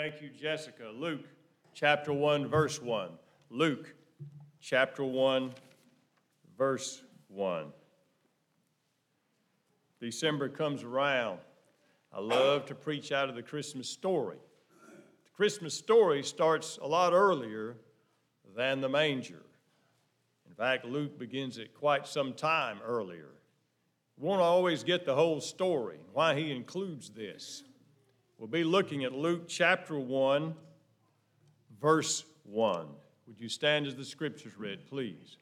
Thank you, Jessica. Luke chapter 1, verse 1. Luke chapter 1, verse 1. December comes around. I love to preach out of the Christmas story. The Christmas story starts a lot earlier than the manger. In fact, Luke begins it quite some time earlier. We won't always get the whole story, why he includes this. We'll be looking at Luke chapter 1, verse 1. Would you stand as the scriptures read, please?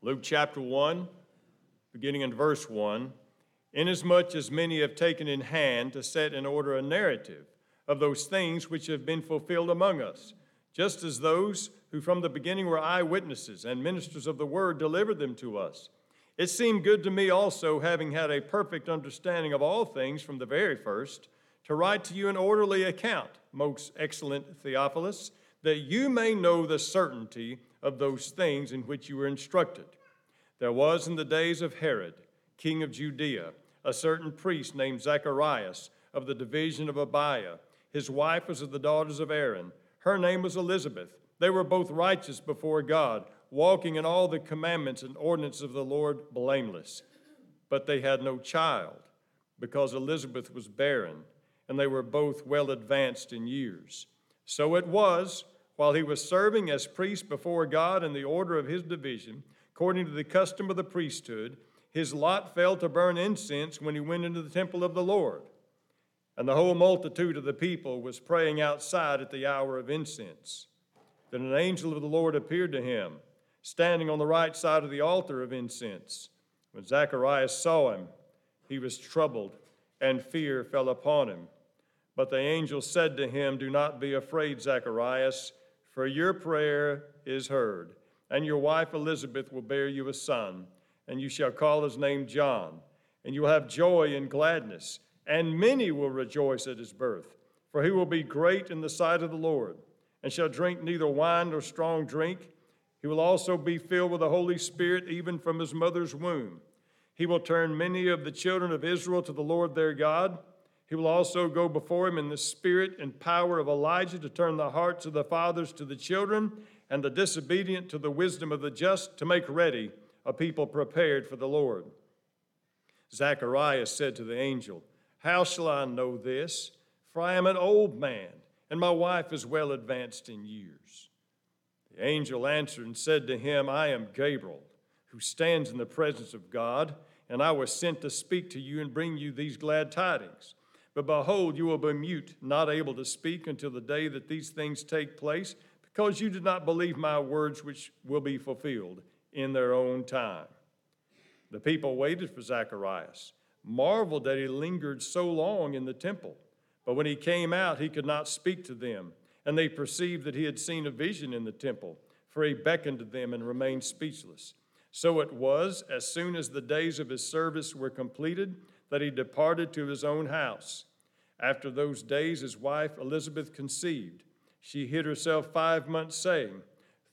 Luke chapter 1, beginning in verse 1. Inasmuch as many have taken in hand to set in order a narrative of those things which have been fulfilled among us, just as those who from the beginning were eyewitnesses and ministers of the word delivered them to us. It seemed good to me also, having had a perfect understanding of all things from the very first, to write to you an orderly account, most excellent Theophilus, that you may know the certainty of those things in which you were instructed. There was in the days of Herod, king of Judea, a certain priest named Zacharias of the division of Abiah. His wife was of the daughters of Aaron. Her name was Elizabeth. They were both righteous before God walking in all the commandments and ordinances of the Lord blameless. But they had no child, because Elizabeth was barren, and they were both well advanced in years. So it was, while he was serving as priest before God in the order of his division, according to the custom of the priesthood, his lot fell to burn incense when he went into the temple of the Lord. And the whole multitude of the people was praying outside at the hour of incense. Then an angel of the Lord appeared to him standing on the right side of the altar of incense. When Zacharias saw him, he was troubled, and fear fell upon him. But the angel said to him, Do not be afraid, Zacharias, for your prayer is heard, and your wife Elizabeth will bear you a son, and you shall call his name John, and you will have joy and gladness, and many will rejoice at his birth, for he will be great in the sight of the Lord, and shall drink neither wine nor strong drink he will also be filled with the Holy Spirit even from his mother's womb. He will turn many of the children of Israel to the Lord their God. He will also go before him in the spirit and power of Elijah to turn the hearts of the fathers to the children and the disobedient to the wisdom of the just to make ready a people prepared for the Lord. Zacharias said to the angel, How shall I know this? For I am an old man, and my wife is well advanced in years. The angel answered and said to him, I am Gabriel, who stands in the presence of God, and I was sent to speak to you and bring you these glad tidings. But behold, you will be mute, not able to speak until the day that these things take place, because you did not believe my words, which will be fulfilled in their own time. The people waited for Zacharias, marveled that he lingered so long in the temple. But when he came out, he could not speak to them and they perceived that he had seen a vision in the temple, for he beckoned to them and remained speechless. So it was, as soon as the days of his service were completed, that he departed to his own house. After those days, his wife Elizabeth conceived. She hid herself five months, saying,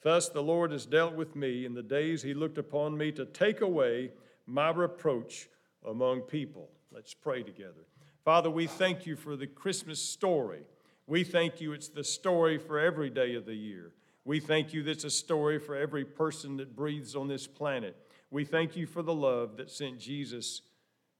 Thus the Lord has dealt with me in the days he looked upon me to take away my reproach among people. Let's pray together. Father, we thank you for the Christmas story. We thank you it's the story for every day of the year. We thank you that's a story for every person that breathes on this planet. We thank you for the love that sent Jesus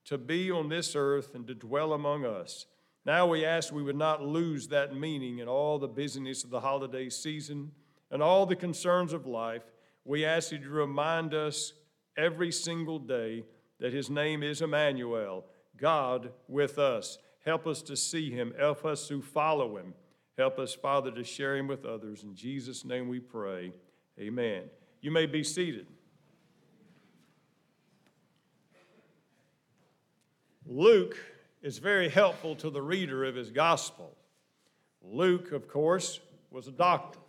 to be on this earth and to dwell among us. Now we ask we would not lose that meaning in all the busyness of the holiday season and all the concerns of life. We ask you to remind us every single day that his name is Emmanuel, God with us. Help us to see him. Help us to follow him. Help us, Father, to share him with others. In Jesus' name we pray. Amen. You may be seated. Luke is very helpful to the reader of his gospel. Luke, of course, was a doctor.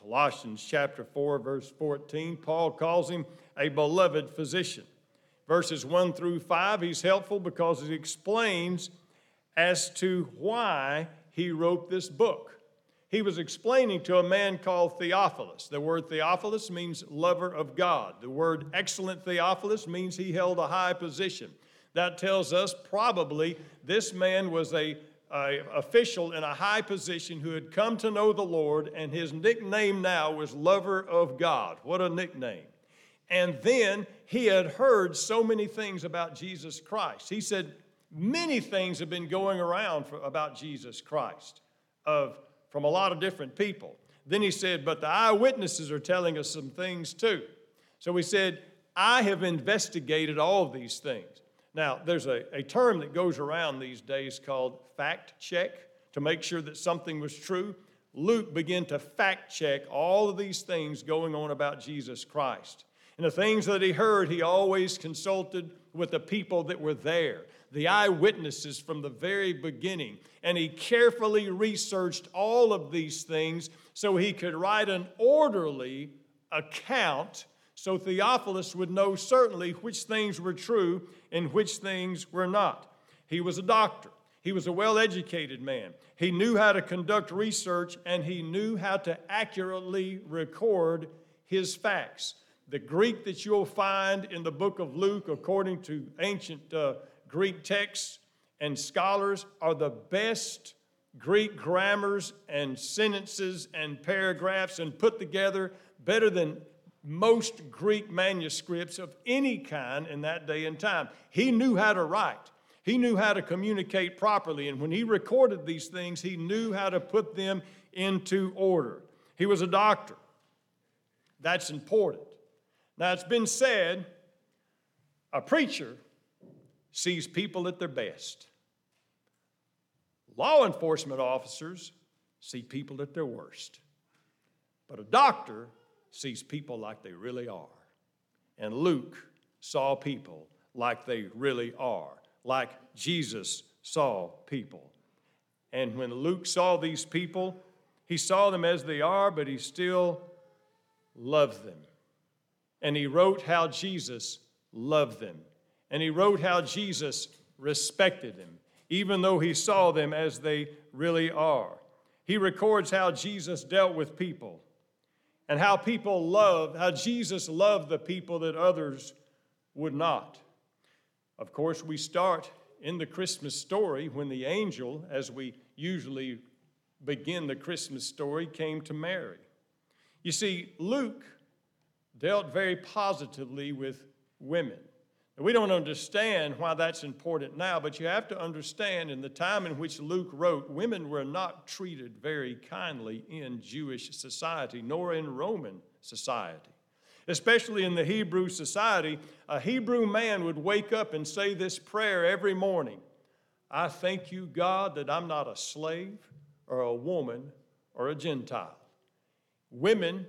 Colossians chapter 4, verse 14, Paul calls him a beloved physician. Verses 1 through 5, he's helpful because he explains as to why he wrote this book. He was explaining to a man called Theophilus. The word Theophilus means lover of God. The word excellent Theophilus means he held a high position. That tells us probably this man was a, a official in a high position who had come to know the Lord, and his nickname now was Lover of God. What a nickname. And then he had heard so many things about Jesus Christ. He said, Many things have been going around for, about Jesus Christ of, from a lot of different people. Then he said, But the eyewitnesses are telling us some things too. So he said, I have investigated all of these things. Now, there's a, a term that goes around these days called fact check to make sure that something was true. Luke began to fact check all of these things going on about Jesus Christ. And the things that he heard, he always consulted with the people that were there, the eyewitnesses from the very beginning. And he carefully researched all of these things so he could write an orderly account so Theophilus would know certainly which things were true and which things were not. He was a doctor. He was a well educated man. He knew how to conduct research and he knew how to accurately record his facts. The Greek that you'll find in the book of Luke, according to ancient uh, Greek texts and scholars, are the best Greek grammars and sentences and paragraphs and put together better than most Greek manuscripts of any kind in that day and time. He knew how to write, he knew how to communicate properly, and when he recorded these things, he knew how to put them into order. He was a doctor. That's important. Now, it's been said a preacher sees people at their best. Law enforcement officers see people at their worst. But a doctor sees people like they really are. And Luke saw people like they really are, like Jesus saw people. And when Luke saw these people, he saw them as they are, but he still loved them. And he wrote how Jesus loved them. And he wrote how Jesus respected them, even though he saw them as they really are. He records how Jesus dealt with people and how people loved, how Jesus loved the people that others would not. Of course, we start in the Christmas story when the angel, as we usually begin the Christmas story, came to Mary. You see, Luke dealt very positively with women. We don't understand why that's important now, but you have to understand in the time in which Luke wrote, women were not treated very kindly in Jewish society, nor in Roman society. Especially in the Hebrew society, a Hebrew man would wake up and say this prayer every morning I thank you, God, that I'm not a slave or a woman or a Gentile. Women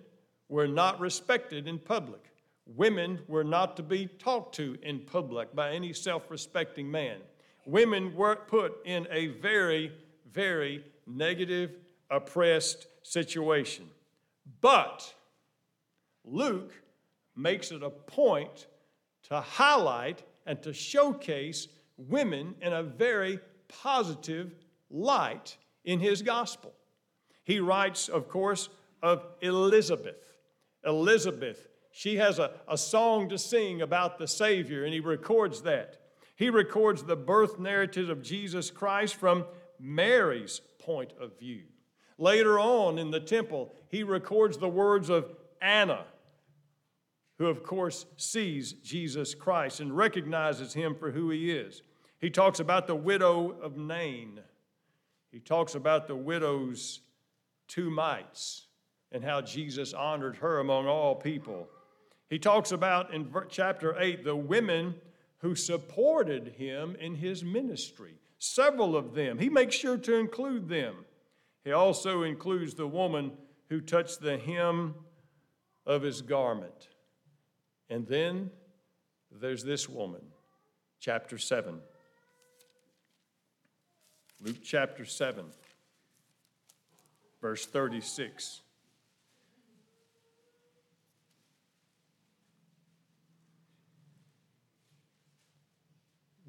were not respected in public. Women were not to be talked to in public by any self respecting man. Women were put in a very, very negative, oppressed situation. But Luke makes it a point to highlight and to showcase women in a very positive light in his gospel. He writes, of course, of Elizabeth. Elizabeth she has a, a song to sing about the Savior, and he records that. He records the birth narrative of Jesus Christ from Mary's point of view. Later on in the temple, he records the words of Anna, who, of course, sees Jesus Christ and recognizes him for who he is. He talks about the widow of Nain. He talks about the widow's two mites and how Jesus honored her among all people. He talks about in chapter 8 the women who supported him in his ministry, several of them. He makes sure to include them. He also includes the woman who touched the hem of his garment. And then there's this woman, chapter 7. Luke chapter 7, verse 36.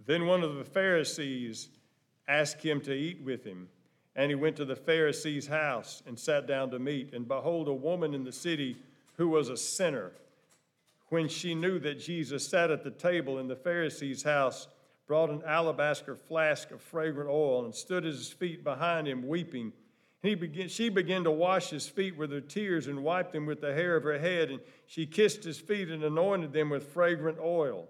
Then one of the Pharisees asked him to eat with him. And he went to the Pharisee's house and sat down to meat. And behold, a woman in the city who was a sinner, when she knew that Jesus sat at the table in the Pharisee's house, brought an alabaster flask of fragrant oil and stood at his feet behind him, weeping. He began, she began to wash his feet with her tears and wiped them with the hair of her head, and she kissed his feet and anointed them with fragrant oil.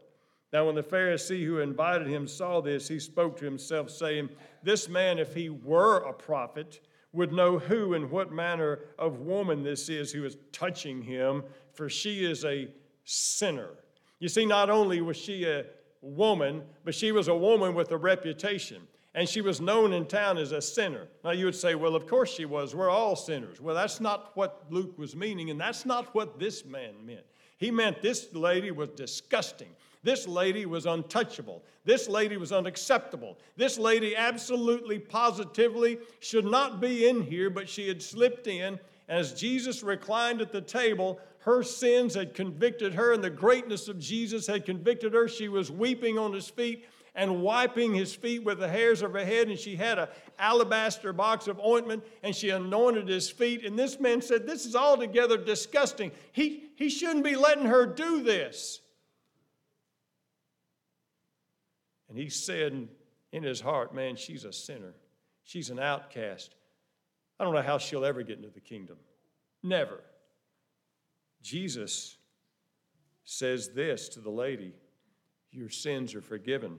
Now, when the Pharisee who invited him saw this, he spoke to himself, saying, This man, if he were a prophet, would know who and what manner of woman this is who is touching him, for she is a sinner. You see, not only was she a woman, but she was a woman with a reputation. And she was known in town as a sinner. Now you would say, well, of course she was. We're all sinners. Well, that's not what Luke was meaning, and that's not what this man meant. He meant this lady was disgusting. This lady was untouchable. This lady was unacceptable. This lady absolutely, positively should not be in here, but she had slipped in. As Jesus reclined at the table, her sins had convicted her, and the greatness of Jesus had convicted her. She was weeping on his feet and wiping his feet with the hairs of her head, and she had a alabaster box of ointment, and she anointed his feet. And this man said, This is altogether disgusting. He, he shouldn't be letting her do this. And he said in his heart, Man, she's a sinner. She's an outcast. I don't know how she'll ever get into the kingdom. Never. Jesus says this to the lady Your sins are forgiven.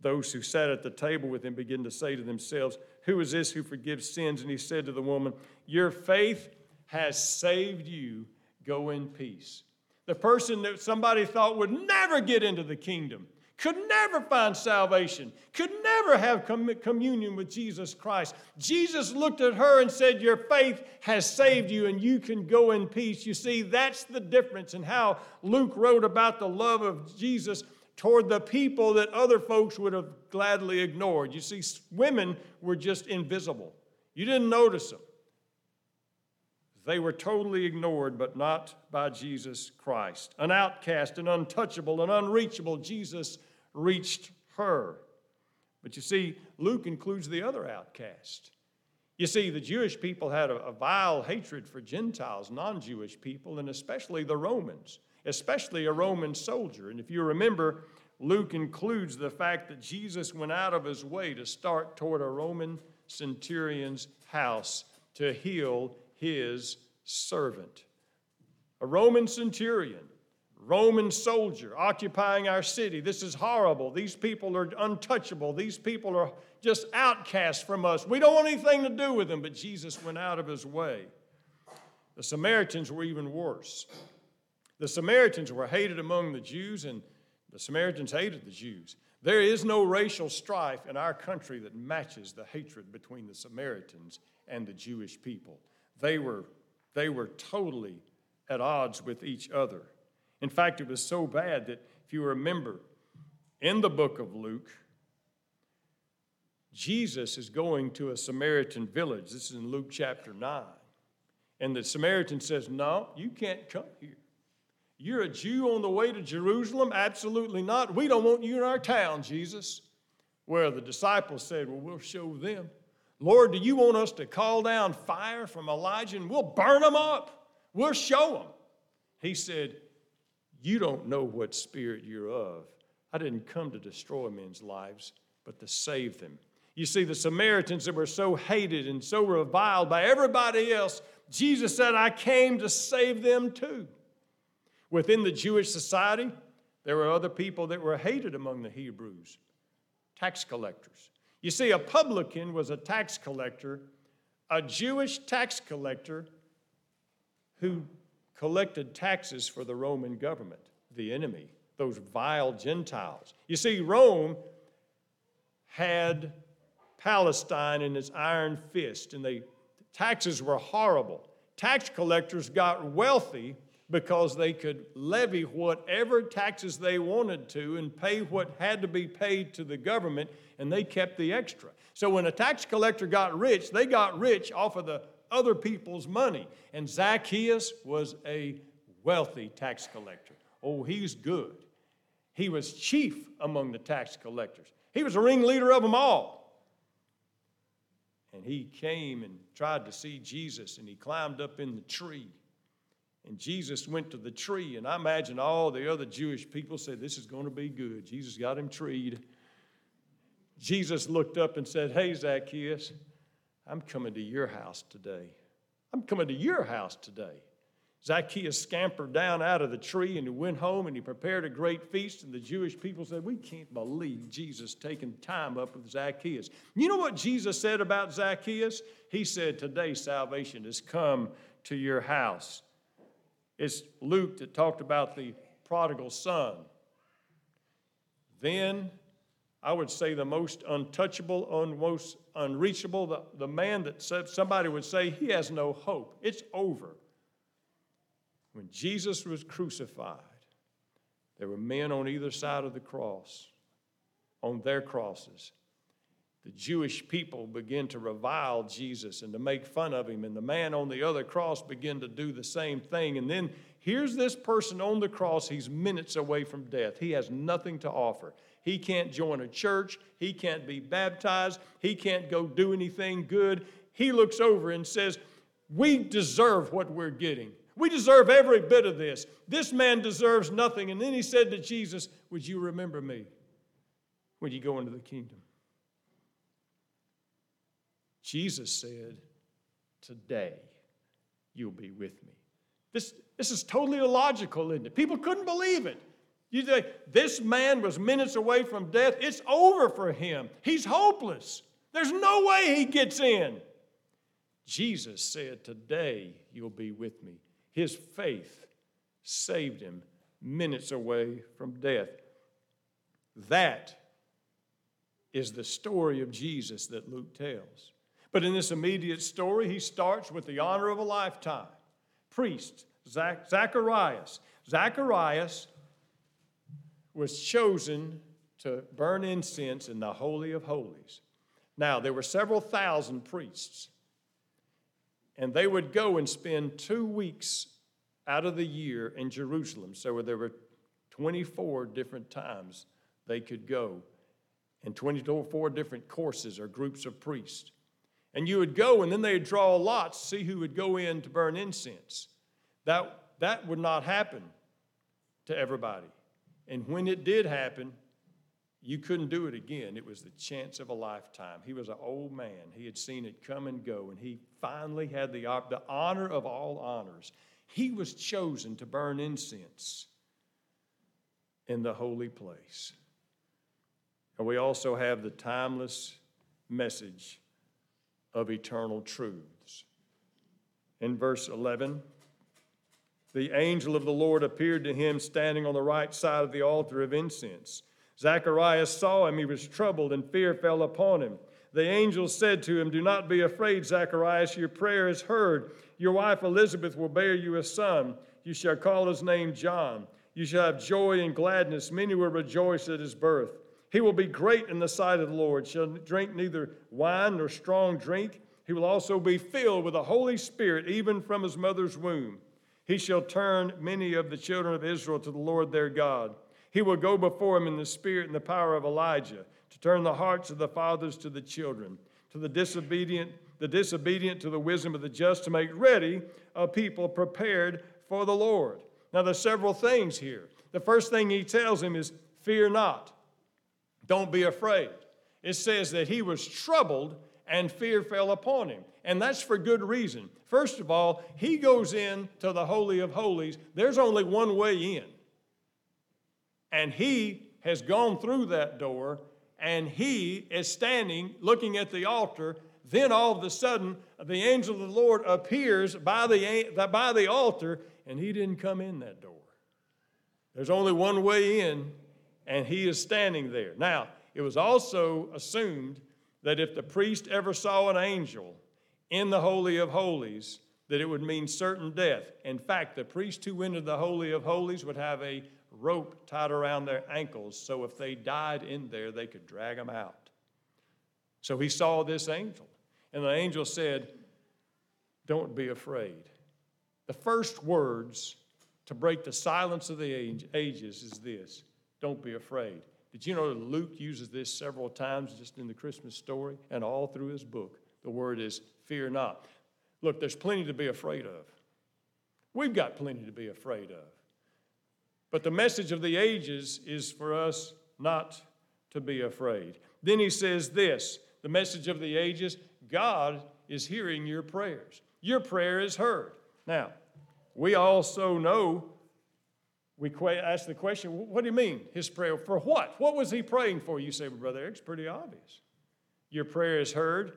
Those who sat at the table with him begin to say to themselves, Who is this who forgives sins? And he said to the woman, Your faith has saved you. Go in peace. The person that somebody thought would never get into the kingdom could never find salvation, could never have com- communion with Jesus Christ. Jesus looked at her and said, Your faith has saved you, and you can go in peace. You see, that's the difference in how Luke wrote about the love of Jesus toward the people that other folks would have gladly ignored. You see, women were just invisible, you didn't notice them. They were totally ignored, but not by Jesus Christ. An outcast, an untouchable, an unreachable, Jesus reached her. But you see, Luke includes the other outcast. You see, the Jewish people had a, a vile hatred for Gentiles, non Jewish people, and especially the Romans, especially a Roman soldier. And if you remember, Luke includes the fact that Jesus went out of his way to start toward a Roman centurion's house to heal his servant. A Roman centurion Roman soldier occupying our city. This is horrible. These people are untouchable. These people are just outcasts from us. We don't want anything to do with them, but Jesus went out of his way. The Samaritans were even worse. The Samaritans were hated among the Jews, and the Samaritans hated the Jews. There is no racial strife in our country that matches the hatred between the Samaritans and the Jewish people. They were, they were totally at odds with each other. In fact, it was so bad that if you remember in the book of Luke, Jesus is going to a Samaritan village. This is in Luke chapter 9. And the Samaritan says, No, you can't come here. You're a Jew on the way to Jerusalem? Absolutely not. We don't want you in our town, Jesus. Where the disciples said, Well, we'll show them. Lord, do you want us to call down fire from Elijah and we'll burn them up? We'll show them. He said, you don't know what spirit you're of. I didn't come to destroy men's lives, but to save them. You see, the Samaritans that were so hated and so reviled by everybody else, Jesus said, I came to save them too. Within the Jewish society, there were other people that were hated among the Hebrews tax collectors. You see, a publican was a tax collector, a Jewish tax collector who collected taxes for the Roman government, the enemy, those vile Gentiles. You see, Rome had Palestine in its iron fist, and the taxes were horrible. Tax collectors got wealthy because they could levy whatever taxes they wanted to and pay what had to be paid to the government, and they kept the extra. So when a tax collector got rich, they got rich off of the other people's money. And Zacchaeus was a wealthy tax collector. Oh, he's good. He was chief among the tax collectors, he was a ringleader of them all. And he came and tried to see Jesus, and he climbed up in the tree. And Jesus went to the tree, and I imagine all the other Jewish people said, This is going to be good. Jesus got him treed. Jesus looked up and said, Hey, Zacchaeus, I'm coming to your house today. I'm coming to your house today. Zacchaeus scampered down out of the tree and he went home and he prepared a great feast. And the Jewish people said, We can't believe Jesus taking time up with Zacchaeus. You know what Jesus said about Zacchaeus? He said, Today salvation has come to your house. It's Luke that talked about the prodigal son. Then I would say the most untouchable, un- most unreachable, the, the man that somebody would say he has no hope. It's over. When Jesus was crucified, there were men on either side of the cross, on their crosses. The Jewish people began to revile Jesus and to make fun of him, and the man on the other cross began to do the same thing. And then here's this person on the cross, he's minutes away from death. He has nothing to offer. He can't join a church. He can't be baptized. He can't go do anything good. He looks over and says, We deserve what we're getting. We deserve every bit of this. This man deserves nothing. And then he said to Jesus, Would you remember me when you go into the kingdom? Jesus said, Today you'll be with me. This, this is totally illogical, isn't it? People couldn't believe it. You say, this man was minutes away from death. It's over for him. He's hopeless. There's no way he gets in. Jesus said, Today you'll be with me. His faith saved him minutes away from death. That is the story of Jesus that Luke tells. But in this immediate story, he starts with the honor of a lifetime. Priest, Zach, Zacharias. Zacharias was chosen to burn incense in the Holy of Holies. Now, there were several thousand priests, and they would go and spend two weeks out of the year in Jerusalem. So there were 24 different times they could go, and 24 different courses or groups of priests. And you would go, and then they'd draw lots see who would go in to burn incense. That, that would not happen to everybody. And when it did happen, you couldn't do it again. It was the chance of a lifetime. He was an old man. He had seen it come and go, and he finally had the, the honor of all honors. He was chosen to burn incense in the holy place. And we also have the timeless message of eternal truths. In verse 11, the angel of the Lord appeared to him standing on the right side of the altar of incense. Zacharias saw him, he was troubled, and fear fell upon him. The angel said to him, Do not be afraid, Zacharias, your prayer is heard. Your wife Elizabeth will bear you a son. You shall call his name John. You shall have joy and gladness. Many will rejoice at his birth. He will be great in the sight of the Lord, shall drink neither wine nor strong drink. He will also be filled with the Holy Spirit, even from his mother's womb. He shall turn many of the children of Israel to the Lord their God. He will go before him in the spirit and the power of Elijah to turn the hearts of the fathers to the children, to the disobedient, the disobedient to the wisdom of the just, to make ready a people prepared for the Lord. Now, there's several things here. The first thing he tells him is, Fear not, don't be afraid. It says that he was troubled and fear fell upon him. And that's for good reason. First of all, he goes in to the Holy of Holies. There's only one way in. And he has gone through that door and he is standing looking at the altar. Then all of a sudden, the angel of the Lord appears by the, by the altar and he didn't come in that door. There's only one way in, and he is standing there. Now, it was also assumed that if the priest ever saw an angel in the Holy of Holies, that it would mean certain death. In fact, the priest who entered the Holy of Holies would have a rope tied around their ankles so if they died in there, they could drag them out. So he saw this angel, and the angel said, Don't be afraid. The first words to break the silence of the ages is this Don't be afraid. Did you know that Luke uses this several times just in the Christmas story and all through his book? The word is fear not. Look, there's plenty to be afraid of. We've got plenty to be afraid of. But the message of the ages is for us not to be afraid. Then he says this the message of the ages God is hearing your prayers. Your prayer is heard. Now, we also know, we ask the question, what do you mean, his prayer? For what? What was he praying for? You say, well, Brother Eric, it's pretty obvious. Your prayer is heard.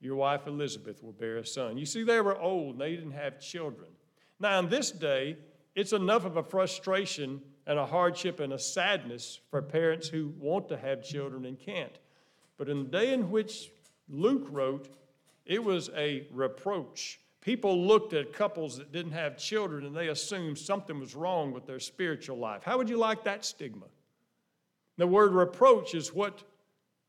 Your wife Elizabeth will bear a son. You see, they were old and they didn't have children. Now, in this day, it's enough of a frustration and a hardship and a sadness for parents who want to have children and can't. But in the day in which Luke wrote, it was a reproach. People looked at couples that didn't have children and they assumed something was wrong with their spiritual life. How would you like that stigma? The word reproach is what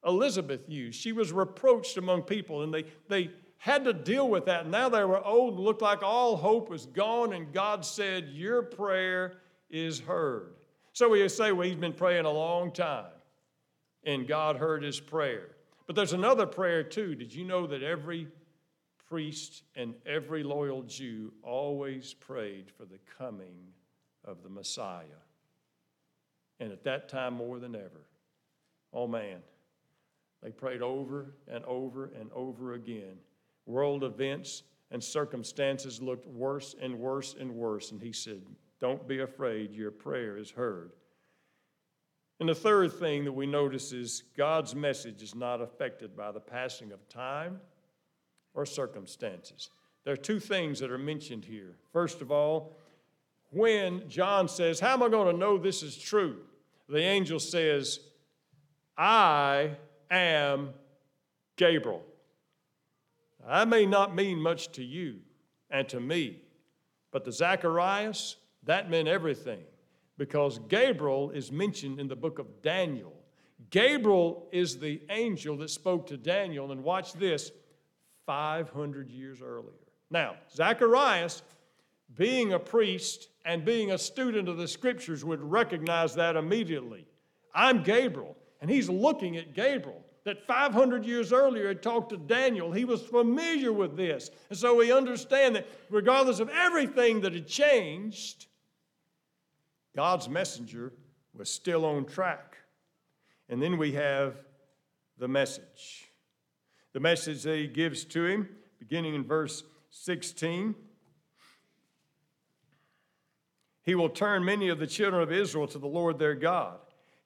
Elizabeth used. She was reproached among people, and they, they had to deal with that. Now they were old looked like all hope was gone, and God said, Your prayer is heard. So we say, Well, he's been praying a long time, and God heard his prayer. But there's another prayer too. Did you know that every priest and every loyal Jew always prayed for the coming of the Messiah? And at that time, more than ever, oh man, they prayed over and over and over again. World events and circumstances looked worse and worse and worse. And he said, Don't be afraid, your prayer is heard. And the third thing that we notice is God's message is not affected by the passing of time or circumstances. There are two things that are mentioned here. First of all, when John says, How am I going to know this is true? The angel says, I am Gabriel. That may not mean much to you and to me, but to Zacharias, that meant everything because Gabriel is mentioned in the book of Daniel. Gabriel is the angel that spoke to Daniel, and watch this 500 years earlier. Now, Zacharias, being a priest and being a student of the scriptures, would recognize that immediately. I'm Gabriel. And he's looking at Gabriel that 500 years earlier had talked to Daniel. He was familiar with this. And so we understand that regardless of everything that had changed, God's messenger was still on track. And then we have the message. The message that he gives to him, beginning in verse 16. He will turn many of the children of Israel to the Lord their God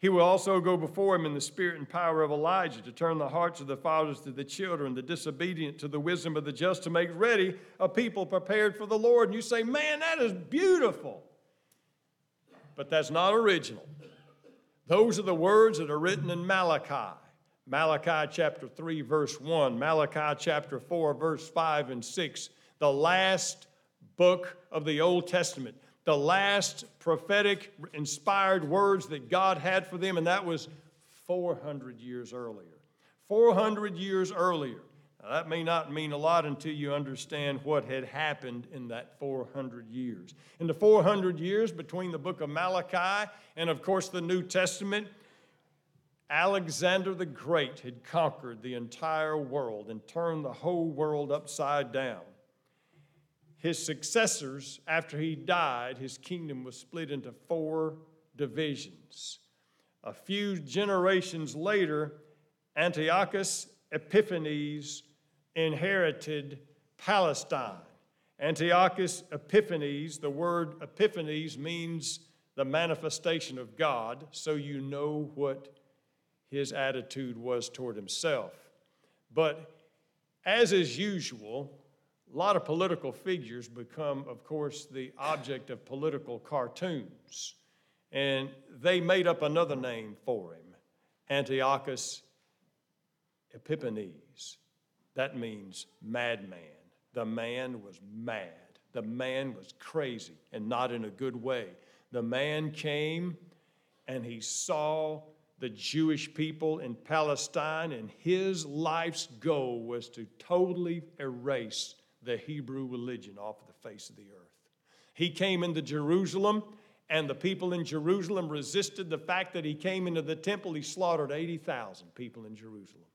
he will also go before him in the spirit and power of Elijah to turn the hearts of the fathers to the children, the disobedient to the wisdom of the just, to make ready a people prepared for the Lord. And you say, man, that is beautiful. But that's not original. Those are the words that are written in Malachi. Malachi chapter 3, verse 1, Malachi chapter 4, verse 5 and 6, the last book of the Old Testament the last prophetic inspired words that God had for them, and that was 400 years earlier. 400 years earlier. Now, that may not mean a lot until you understand what had happened in that 400 years. In the 400 years between the book of Malachi and, of course, the New Testament, Alexander the Great had conquered the entire world and turned the whole world upside down his successors, after he died, his kingdom was split into four divisions. A few generations later, Antiochus Epiphanes inherited Palestine. Antiochus Epiphanes, the word Epiphanes means the manifestation of God, so you know what his attitude was toward himself. But as is usual, a lot of political figures become, of course, the object of political cartoons. And they made up another name for him Antiochus Epimanes. That means madman. The man was mad. The man was crazy and not in a good way. The man came and he saw the Jewish people in Palestine, and his life's goal was to totally erase the Hebrew religion off of the face of the earth. He came into Jerusalem, and the people in Jerusalem resisted the fact that he came into the temple. He slaughtered 80,000 people in Jerusalem.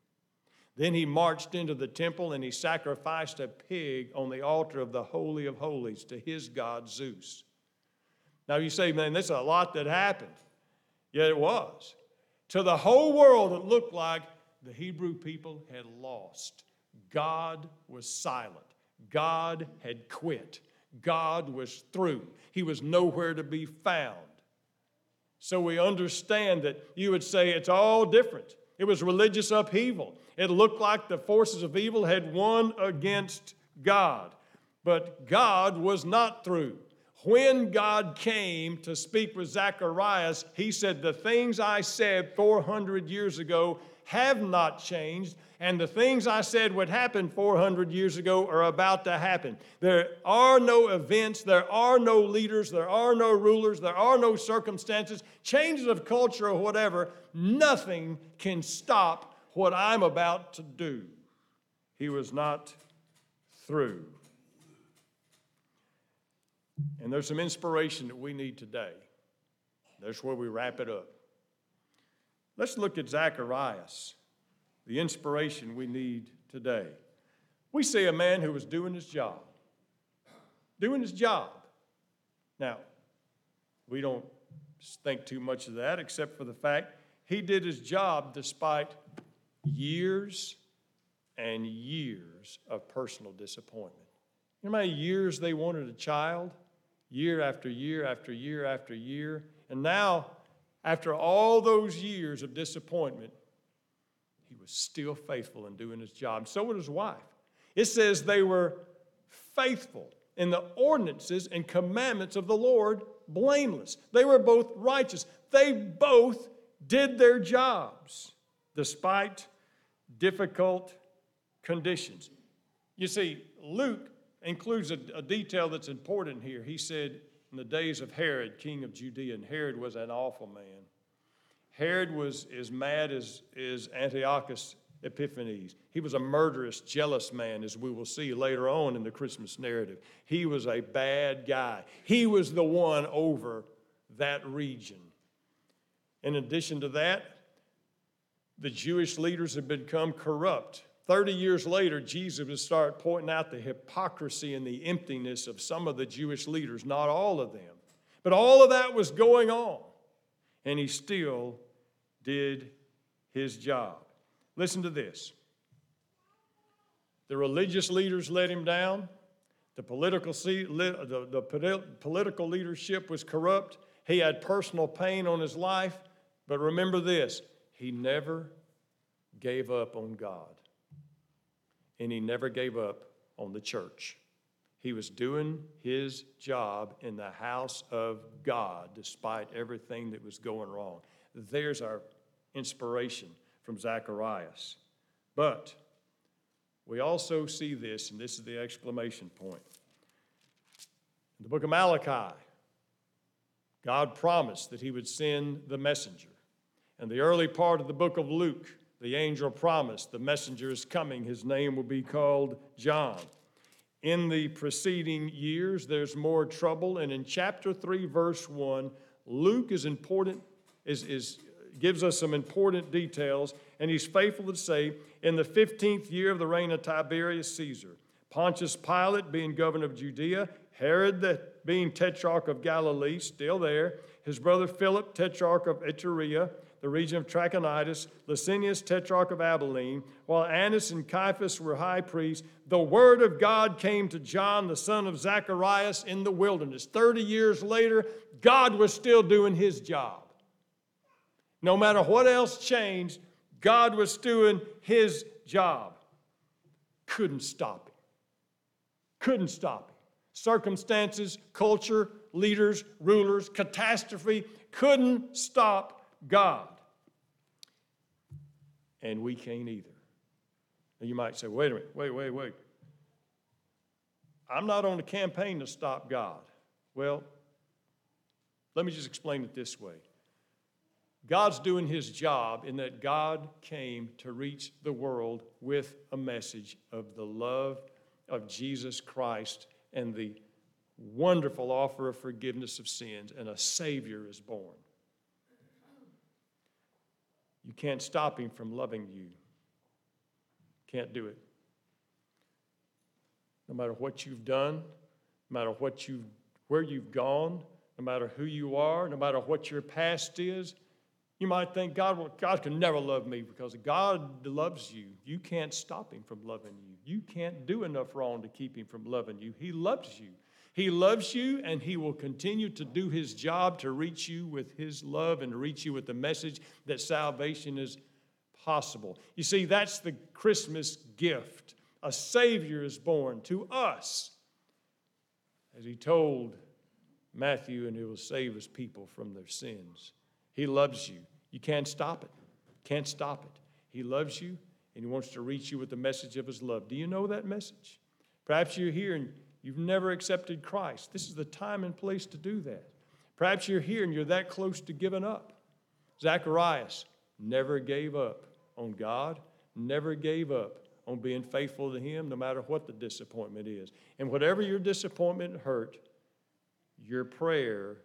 Then he marched into the temple and he sacrificed a pig on the altar of the Holy of Holies to his god Zeus. Now you say, man, there's a lot that happened. Yet it was. To the whole world, it looked like the Hebrew people had lost. God was silent. God had quit. God was through. He was nowhere to be found. So we understand that you would say it's all different. It was religious upheaval. It looked like the forces of evil had won against God. But God was not through. When God came to speak with Zacharias, he said, The things I said 400 years ago have not changed, and the things I said would happen 400 years ago are about to happen. There are no events, there are no leaders, there are no rulers, there are no circumstances, changes of culture or whatever. Nothing can stop what I'm about to do. He was not through. And there's some inspiration that we need today. That's where we wrap it up. Let's look at Zacharias, the inspiration we need today. We see a man who was doing his job, doing his job. Now, we don't think too much of that except for the fact he did his job despite years and years of personal disappointment. You know how many years they wanted a child? year after year after year after year. And now, after all those years of disappointment, was still faithful in doing his job. So was his wife. It says they were faithful in the ordinances and commandments of the Lord, blameless. They were both righteous. They both did their jobs despite difficult conditions. You see, Luke includes a, a detail that's important here. He said, in the days of Herod, king of Judea, and Herod was an awful man. Herod was as mad as, as Antiochus Epiphanes. He was a murderous, jealous man, as we will see later on in the Christmas narrative. He was a bad guy. He was the one over that region. In addition to that, the Jewish leaders had become corrupt. 30 years later, Jesus would start pointing out the hypocrisy and the emptiness of some of the Jewish leaders, not all of them. But all of that was going on, and he still did his job. Listen to this the religious leaders let him down, the political, the, the political leadership was corrupt, he had personal pain on his life. But remember this he never gave up on God and he never gave up on the church. He was doing his job in the house of God despite everything that was going wrong. There's our inspiration from Zacharias. But we also see this, and this is the exclamation point. In the book of Malachi, God promised that he would send the messenger. And the early part of the book of Luke, the angel promised, the messenger is coming. His name will be called John. In the preceding years, there's more trouble. And in chapter 3, verse 1, Luke is important, is, is, gives us some important details. And he's faithful to say, in the 15th year of the reign of Tiberius Caesar, Pontius Pilate being governor of Judea, Herod the, being tetrarch of Galilee, still there, his brother Philip, tetrarch of Iturea, the region of Trachonitis, Lysanias, tetrarch of Abilene, while Annas and Caiaphas were high priests, the word of God came to John, the son of Zacharias, in the wilderness. 30 years later, God was still doing his job. No matter what else changed, God was doing his job. Couldn't stop him. Couldn't stop him. Circumstances, culture, leaders, rulers, catastrophe couldn't stop God. And we can't either. Now you might say, wait a minute, wait, wait, wait. I'm not on a campaign to stop God. Well, let me just explain it this way God's doing his job in that God came to reach the world with a message of the love of Jesus Christ and the wonderful offer of forgiveness of sins, and a Savior is born. You can't stop him from loving you. Can't do it. No matter what you've done, no matter what you where you've gone, no matter who you are, no matter what your past is, You might think God, God can never love me because God loves you. You can't stop him from loving you. You can't do enough wrong to keep him from loving you. He loves you. He loves you, and he will continue to do his job to reach you with his love and reach you with the message that salvation is possible. You see, that's the Christmas gift. A Savior is born to us. As he told Matthew, and he will save his people from their sins. He loves you. You can't stop it. Can't stop it. He loves you, and he wants to reach you with the message of his love. Do you know that message? Perhaps you're here and you've never accepted Christ. This is the time and place to do that. Perhaps you're here and you're that close to giving up. Zacharias never gave up on God, never gave up on being faithful to Him, no matter what the disappointment is. And whatever your disappointment hurt, your prayer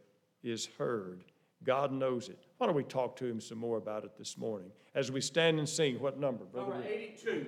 is heard. God knows it. Why don't we talk to Him some more about it this morning as we stand and sing? What number, brother? Number 82.